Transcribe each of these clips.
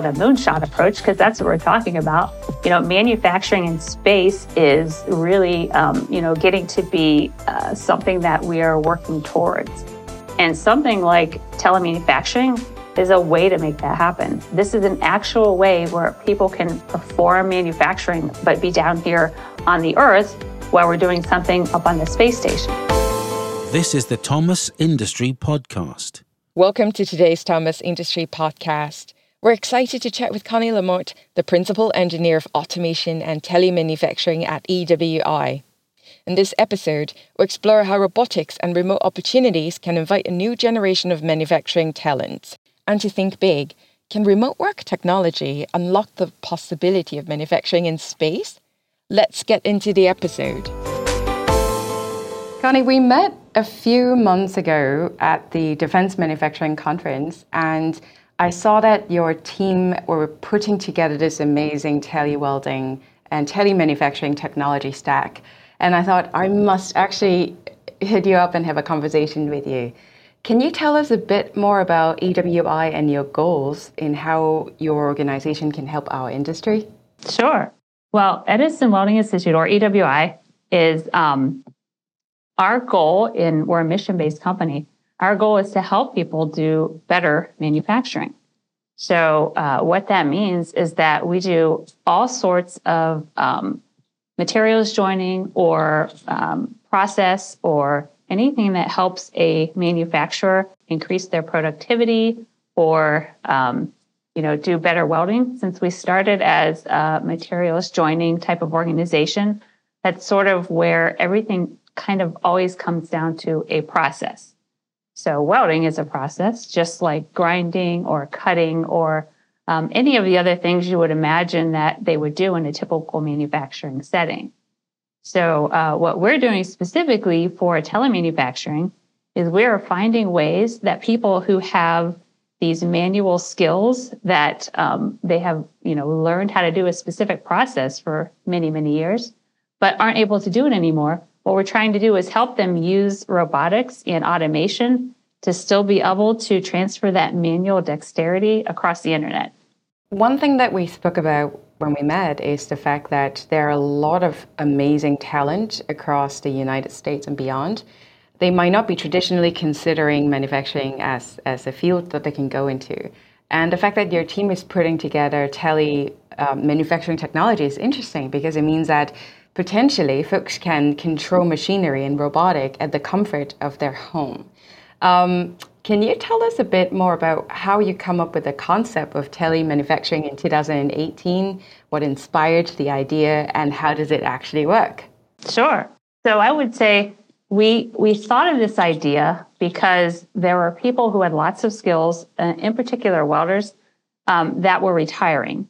let's call it a moonshot approach because that's what we're talking about. You know, manufacturing in space is really, um, you know, getting to be uh, something that we are working towards. And something like telemanufacturing is a way to make that happen. This is an actual way where people can perform manufacturing, but be down here on the Earth while we're doing something up on the space station. This is the Thomas Industry Podcast. Welcome to today's Thomas Industry Podcast. We're excited to chat with Connie Lamothe, the Principal Engineer of Automation and Telemanufacturing at EWI. In this episode, we'll explore how robotics and remote opportunities can invite a new generation of manufacturing talent. And to think big, can remote work technology unlock the possibility of manufacturing in space? Let's get into the episode. Connie, we met a few months ago at the Defense Manufacturing Conference, and I saw that your team were putting together this amazing telewelding and telemanufacturing technology stack. And I thought I must actually hit you up and have a conversation with you. Can you tell us a bit more about EWI and your goals in how your organization can help our industry? Sure. Well, Edison Welding Institute, or EWI, is um, our goal in we're a mission-based company. Our goal is to help people do better manufacturing. So uh, what that means is that we do all sorts of um, materials joining or um, process or anything that helps a manufacturer increase their productivity or um, you know do better welding since we started as a materials joining type of organization that's sort of where everything kind of always comes down to a process. So welding is a process, just like grinding or cutting or um, any of the other things you would imagine that they would do in a typical manufacturing setting. So uh, what we're doing specifically for telemanufacturing is we are finding ways that people who have these manual skills that um, they have, you know, learned how to do a specific process for many, many years, but aren't able to do it anymore. What we're trying to do is help them use robotics and automation to still be able to transfer that manual dexterity across the internet. One thing that we spoke about when we met is the fact that there are a lot of amazing talent across the United States and beyond. They might not be traditionally considering manufacturing as, as a field that they can go into. And the fact that your team is putting together tele um, manufacturing technology is interesting because it means that potentially folks can control machinery and robotic at the comfort of their home. Um, can you tell us a bit more about how you come up with the concept of tele-manufacturing in 2018? What inspired the idea, and how does it actually work? Sure. So I would say we we thought of this idea because there were people who had lots of skills, uh, in particular welders, um, that were retiring.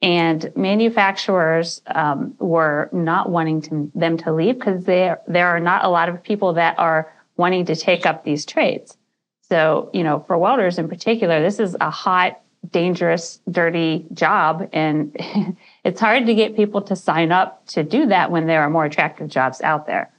And manufacturers um, were not wanting to, them to leave because there there are not a lot of people that are wanting to take up these trades. So, you know, for welders in particular, this is a hot, dangerous, dirty job, and it's hard to get people to sign up to do that when there are more attractive jobs out there.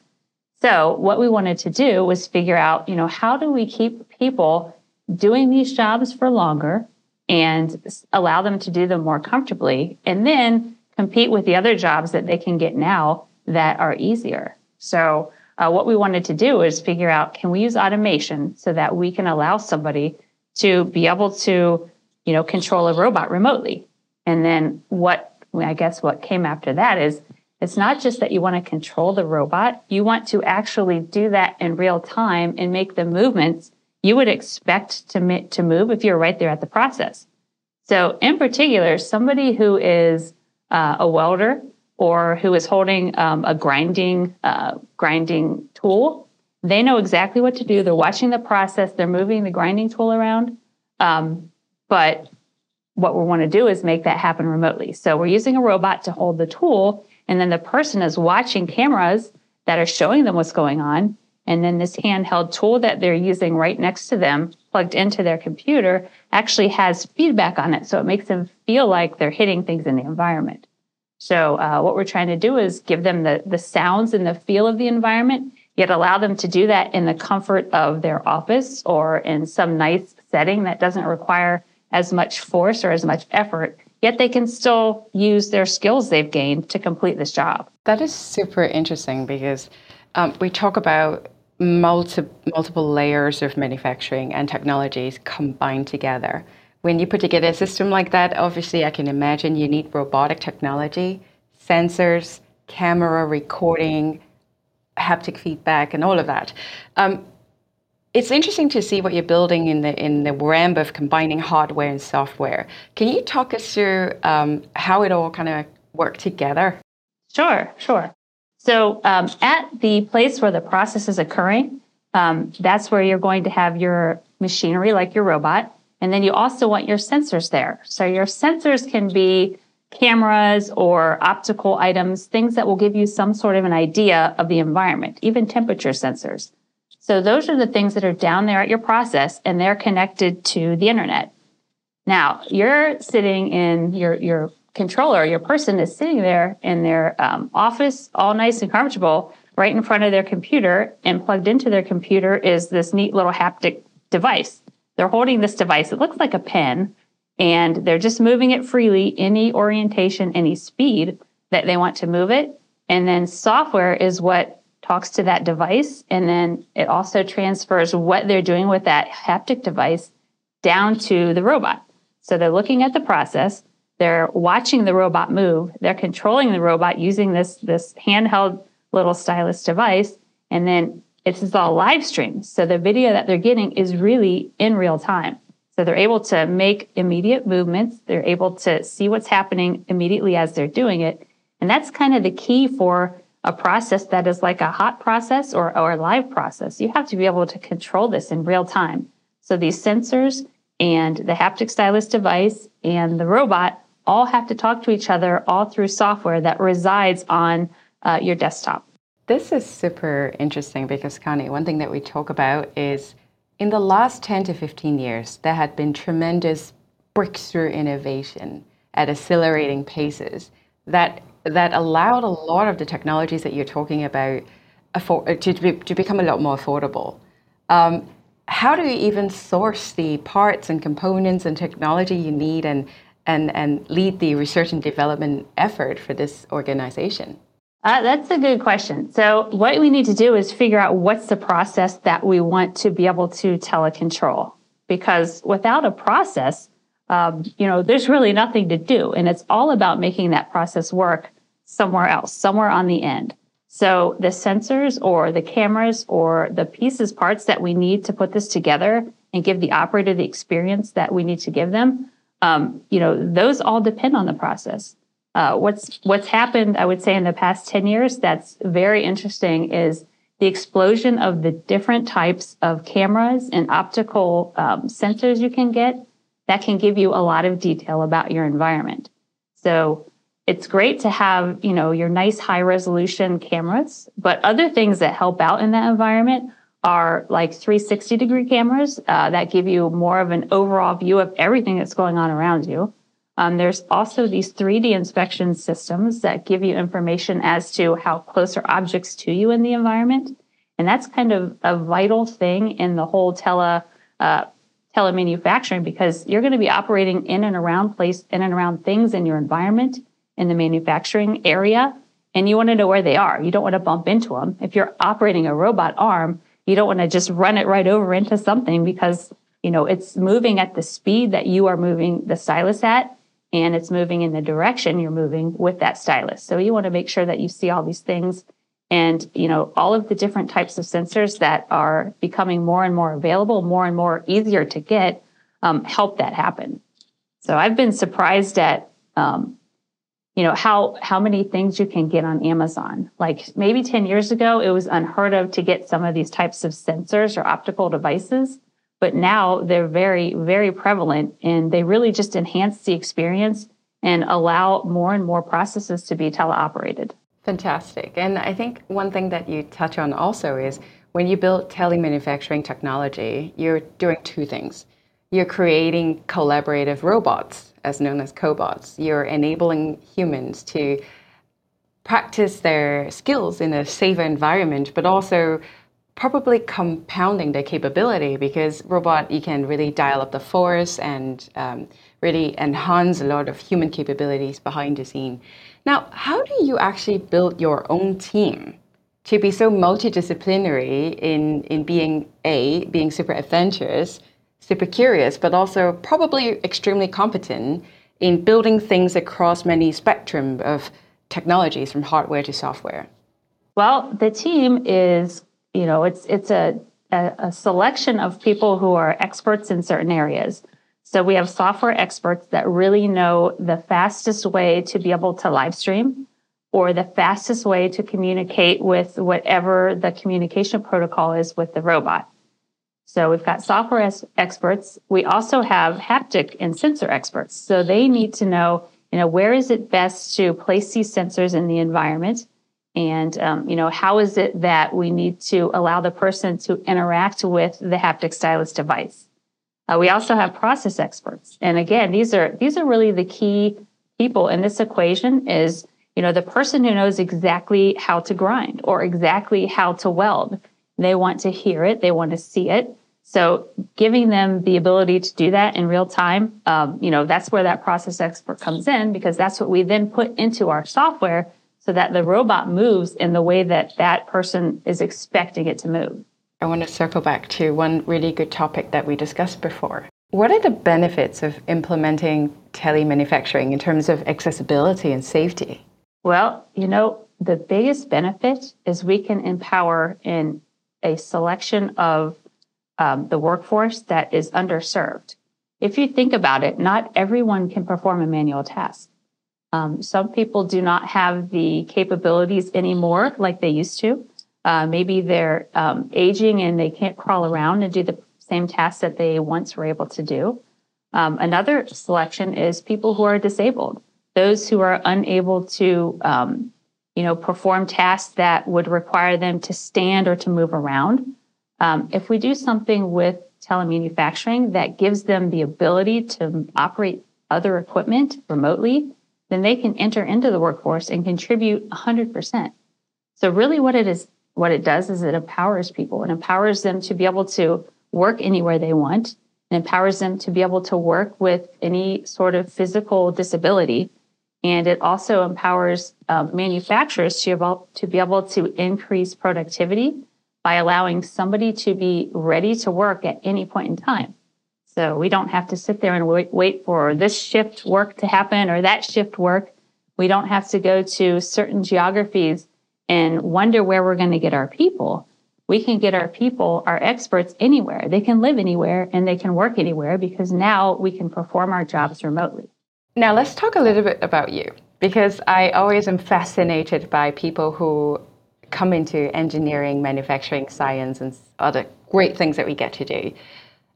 So, what we wanted to do was figure out, you know, how do we keep people doing these jobs for longer and allow them to do them more comfortably and then compete with the other jobs that they can get now that are easier. So, uh, what we wanted to do is figure out can we use automation so that we can allow somebody to be able to, you know, control a robot remotely. And then what I guess what came after that is it's not just that you want to control the robot, you want to actually do that in real time and make the movements you would expect to, to move if you're right there at the process. So, in particular, somebody who is uh, a welder or who is holding um, a grinding uh, grinding tool, they know exactly what to do. They're watching the process. They're moving the grinding tool around. Um, but what we want to do is make that happen remotely. So we're using a robot to hold the tool, and then the person is watching cameras that are showing them what's going on, and then this handheld tool that they're using right next to them, plugged into their computer, actually has feedback on it. So it makes them feel like they're hitting things in the environment. So uh, what we're trying to do is give them the, the sounds and the feel of the environment, yet allow them to do that in the comfort of their office or in some nice setting that doesn't require as much force or as much effort, yet they can still use their skills they've gained to complete this job. That is super interesting because um, we talk about multi- multiple layers of manufacturing and technologies combined together. When you put together a system like that, obviously, I can imagine you need robotic technology, sensors, camera recording, haptic feedback, and all of that. Um, it's interesting to see what you're building in the in the realm of combining hardware and software. Can you talk us through um, how it all kind of work together? Sure, sure. So um, at the place where the process is occurring, um, that's where you're going to have your machinery, like your robot, and then you also want your sensors there. So your sensors can be cameras or optical items, things that will give you some sort of an idea of the environment, even temperature sensors. So those are the things that are down there at your process and they're connected to the internet. Now you're sitting in your, your controller, your person is sitting there in their um, office, all nice and comfortable, right in front of their computer and plugged into their computer is this neat little haptic device. They're holding this device. It looks like a pen and they're just moving it freely, any orientation, any speed that they want to move it. And then software is what talks to that device. And then it also transfers what they're doing with that haptic device down to the robot. So they're looking at the process, they're watching the robot move, they're controlling the robot using this, this handheld little stylus device. And then it's all live streamed. So the video that they're getting is really in real time. So they're able to make immediate movements. They're able to see what's happening immediately as they're doing it. And that's kind of the key for a process that is like a hot process or, or a live process. You have to be able to control this in real time. So these sensors and the haptic stylus device and the robot all have to talk to each other all through software that resides on uh, your desktop. This is super interesting because, Connie, one thing that we talk about is in the last 10 to 15 years, there had been tremendous breakthrough innovation at accelerating paces that that allowed a lot of the technologies that you're talking about afford, to, be, to become a lot more affordable. Um, how do you even source the parts and components and technology you need and, and, and lead the research and development effort for this organization? Uh, that's a good question. So, what we need to do is figure out what's the process that we want to be able to telecontrol. Because without a process, um, you know, there's really nothing to do, and it's all about making that process work somewhere else, somewhere on the end. So, the sensors or the cameras or the pieces, parts that we need to put this together and give the operator the experience that we need to give them, um, you know, those all depend on the process. Uh, what's what's happened, I would say, in the past ten years that's very interesting is the explosion of the different types of cameras and optical um, sensors you can get that can give you a lot of detail about your environment. So it's great to have you know your nice high resolution cameras, but other things that help out in that environment are like 360 degree cameras uh, that give you more of an overall view of everything that's going on around you. Um, there's also these 3D inspection systems that give you information as to how close are objects to you in the environment. And that's kind of a vital thing in the whole tele, uh, telemanufacturing because you're going to be operating in and around place, in and around things in your environment in the manufacturing area. And you want to know where they are. You don't want to bump into them. If you're operating a robot arm, you don't want to just run it right over into something because you know it's moving at the speed that you are moving the stylus at and it's moving in the direction you're moving with that stylus. So you want to make sure that you see all these things and you know all of the different types of sensors that are becoming more and more available, more and more easier to get, um, help that happen. So I've been surprised at um, you know how how many things you can get on Amazon. Like maybe 10 years ago, it was unheard of to get some of these types of sensors or optical devices. But now they're very, very prevalent and they really just enhance the experience and allow more and more processes to be teleoperated. Fantastic. And I think one thing that you touch on also is when you build telemanufacturing technology, you're doing two things. You're creating collaborative robots, as known as cobots. You're enabling humans to practice their skills in a safer environment, but also probably compounding their capability because robot you can really dial up the force and um, really enhance a lot of human capabilities behind the scene. Now, how do you actually build your own team to be so multidisciplinary in in being a being super adventurous, super curious, but also probably extremely competent in building things across many spectrum of technologies from hardware to software? Well, the team is, you know, it's it's a, a, selection of people who are experts in certain areas. So we have software experts that really know the fastest way to be able to live stream or the fastest way to communicate with whatever the communication protocol is with the robot. So we've got software experts. We also have haptic and sensor experts. So they need to know, you know, where is it best to place these sensors in the environment? And, um, you know, how is it that we need to allow the person to interact with the haptic stylus device? Uh, we also have process experts. And again, these are, these are really the key people in this equation is, you know, the person who knows exactly how to grind or exactly how to weld. They want to hear it. They want to see it. So giving them the ability to do that in real time, um, you know, that's where that process expert comes in because that's what we then put into our software so that the robot moves in the way that that person is expecting it to move. I want to circle back to one really good topic that we discussed before. What are the benefits of implementing telemanufacturing in terms of accessibility and safety? Well, you know, the biggest benefit is we can empower in a selection of um, the workforce that is underserved. If you think about it, not everyone can perform a manual task. Um, some people do not have the capabilities anymore like they used to. Uh, maybe they're um, aging and they can't crawl around and do the same tasks that they once were able to do. Um, another selection is people who are disabled, those who are unable to, um, you know, perform tasks that would require them to stand or to move around. Um, if we do something with telemanufacturing that gives them the ability to operate other equipment remotely, then they can enter into the workforce and contribute 100%. So really what it is what it does is it empowers people. And empowers them to be able to work anywhere they want. And empowers them to be able to work with any sort of physical disability. And it also empowers um, manufacturers to, able, to be able to increase productivity by allowing somebody to be ready to work at any point in time. So we don't have to sit there and wait, wait for this shift work to happen or that shift work. We don't have to go to certain geographies and wonder where we're going to get our people. We can get our people, our experts anywhere. They can live anywhere and they can work anywhere because now we can perform our jobs remotely. Now, let's talk a little bit about you because I always am fascinated by people who come into engineering, manufacturing, science, and other great things that we get to do.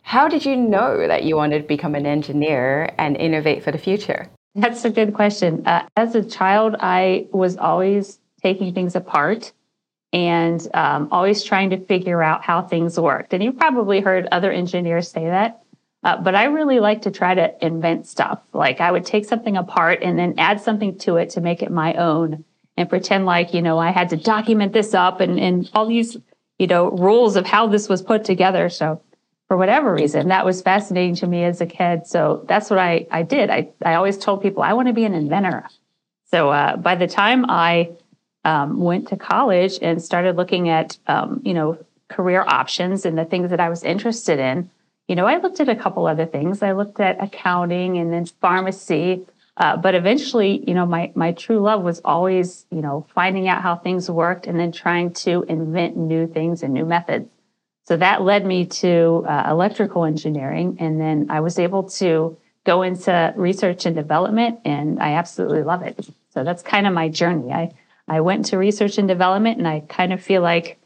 How did you know that you wanted to become an engineer and innovate for the future? That's a good question. Uh, as a child, I was always taking things apart and um, always trying to figure out how things worked. And you've probably heard other engineers say that. Uh, but I really like to try to invent stuff. Like I would take something apart and then add something to it to make it my own and pretend like, you know, I had to document this up and, and all these, you know, rules of how this was put together. So for whatever reason, that was fascinating to me as a kid. So that's what I, I did. I, I always told people I want to be an inventor. So uh, by the time I um, went to college and started looking at, um, you know, career options and the things that I was interested in, you know, I looked at a couple other things. I looked at accounting and then pharmacy. Uh, but eventually, you know, my my true love was always, you know, finding out how things worked and then trying to invent new things and new methods. So that led me to uh, electrical engineering, and then I was able to go into research and development, and I absolutely love it. So that's kind of my journey. I I went to research and development, and I kind of feel like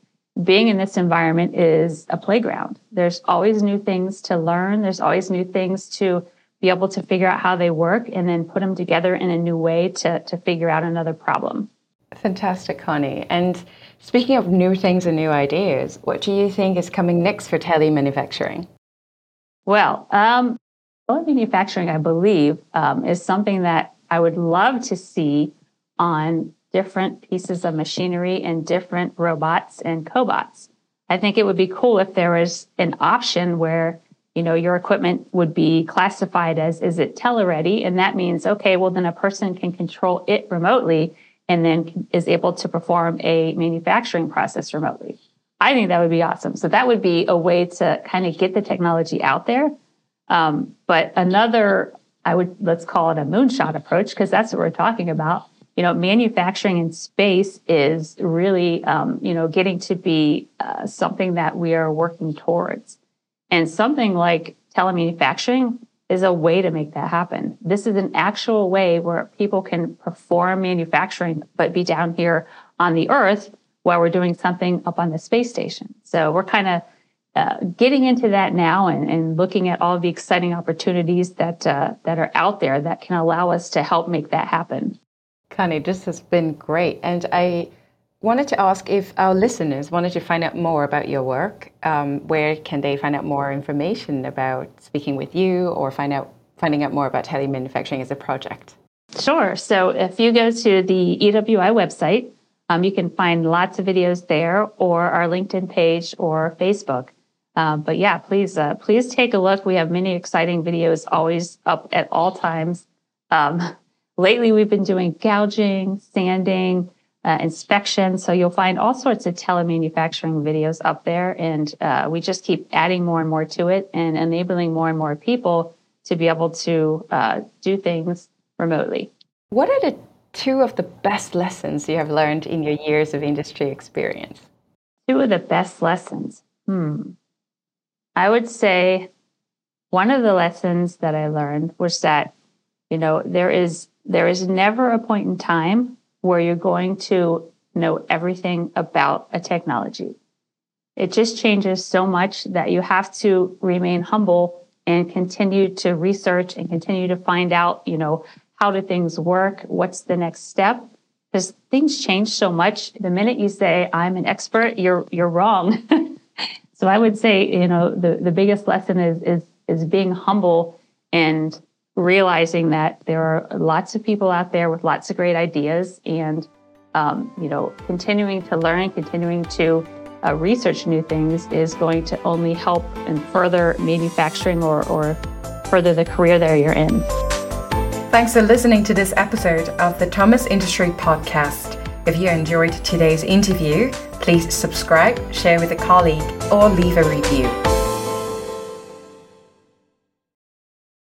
being in this environment is a playground. There's always new things to learn. There's always new things to be able to figure out how they work and then put them together in a new way to, to figure out another problem. Fantastic, Connie. And speaking of new things and new ideas, what do you think is coming next for telemanufacturing? Well, um, telemanufacturing, I believe, um, is something that I would love to see on different pieces of machinery and different robots and cobots. I think it would be cool if there was an option where you know your equipment would be classified as is it tele-ready? And that means okay well then a person can control it remotely and then is able to perform a manufacturing process remotely. I think that would be awesome. So that would be a way to kind of get the technology out there. Um, but another i would let's call it a moonshot approach because that's what we're talking about. You know manufacturing in space is really um, you know getting to be uh, something that we are working towards and something like telemanufacturing is a way to make that happen. This is an actual way where people can perform manufacturing, but be down here on the earth while we're doing something up on the space station. So we're kind of uh, getting into that now and, and, looking at all the exciting opportunities that uh, that are out there that can allow us to help make that happen. Connie, this has been great, and I wanted to ask if our listeners wanted to find out more about your work, um, where can they find out more information about speaking with you or find out finding out more about telemanufacturing as a project? Sure. So if you go to the EWI website, um, you can find lots of videos there, or our LinkedIn page, or Facebook. Um, but yeah, please, uh, please take a look. We have many exciting videos always up at all times. Um, lately, we've been doing gouging, sanding, uh, inspection. So you'll find all sorts of telemanufacturing videos up there. And uh, we just keep adding more and more to it and enabling more and more people to be able to uh, do things remotely. What are the two of the best lessons you have learned in your years of industry experience? Two of the best lessons. Hmm. I would say one of the lessons that I learned was that, you know, there is there is never a point in time where you're going to know everything about a technology. It just changes so much that you have to remain humble and continue to research and continue to find out, you know, how do things work? What's the next step? Because things change so much. The minute you say I'm an expert, you're you're wrong. so I would say, you know, the, the biggest lesson is is is being humble and realizing that there are lots of people out there with lots of great ideas and um, you know continuing to learn continuing to uh, research new things is going to only help and further manufacturing or, or further the career that you're in. Thanks for listening to this episode of the thomas industry podcast. If you enjoyed today's interview please subscribe share with a colleague or leave a review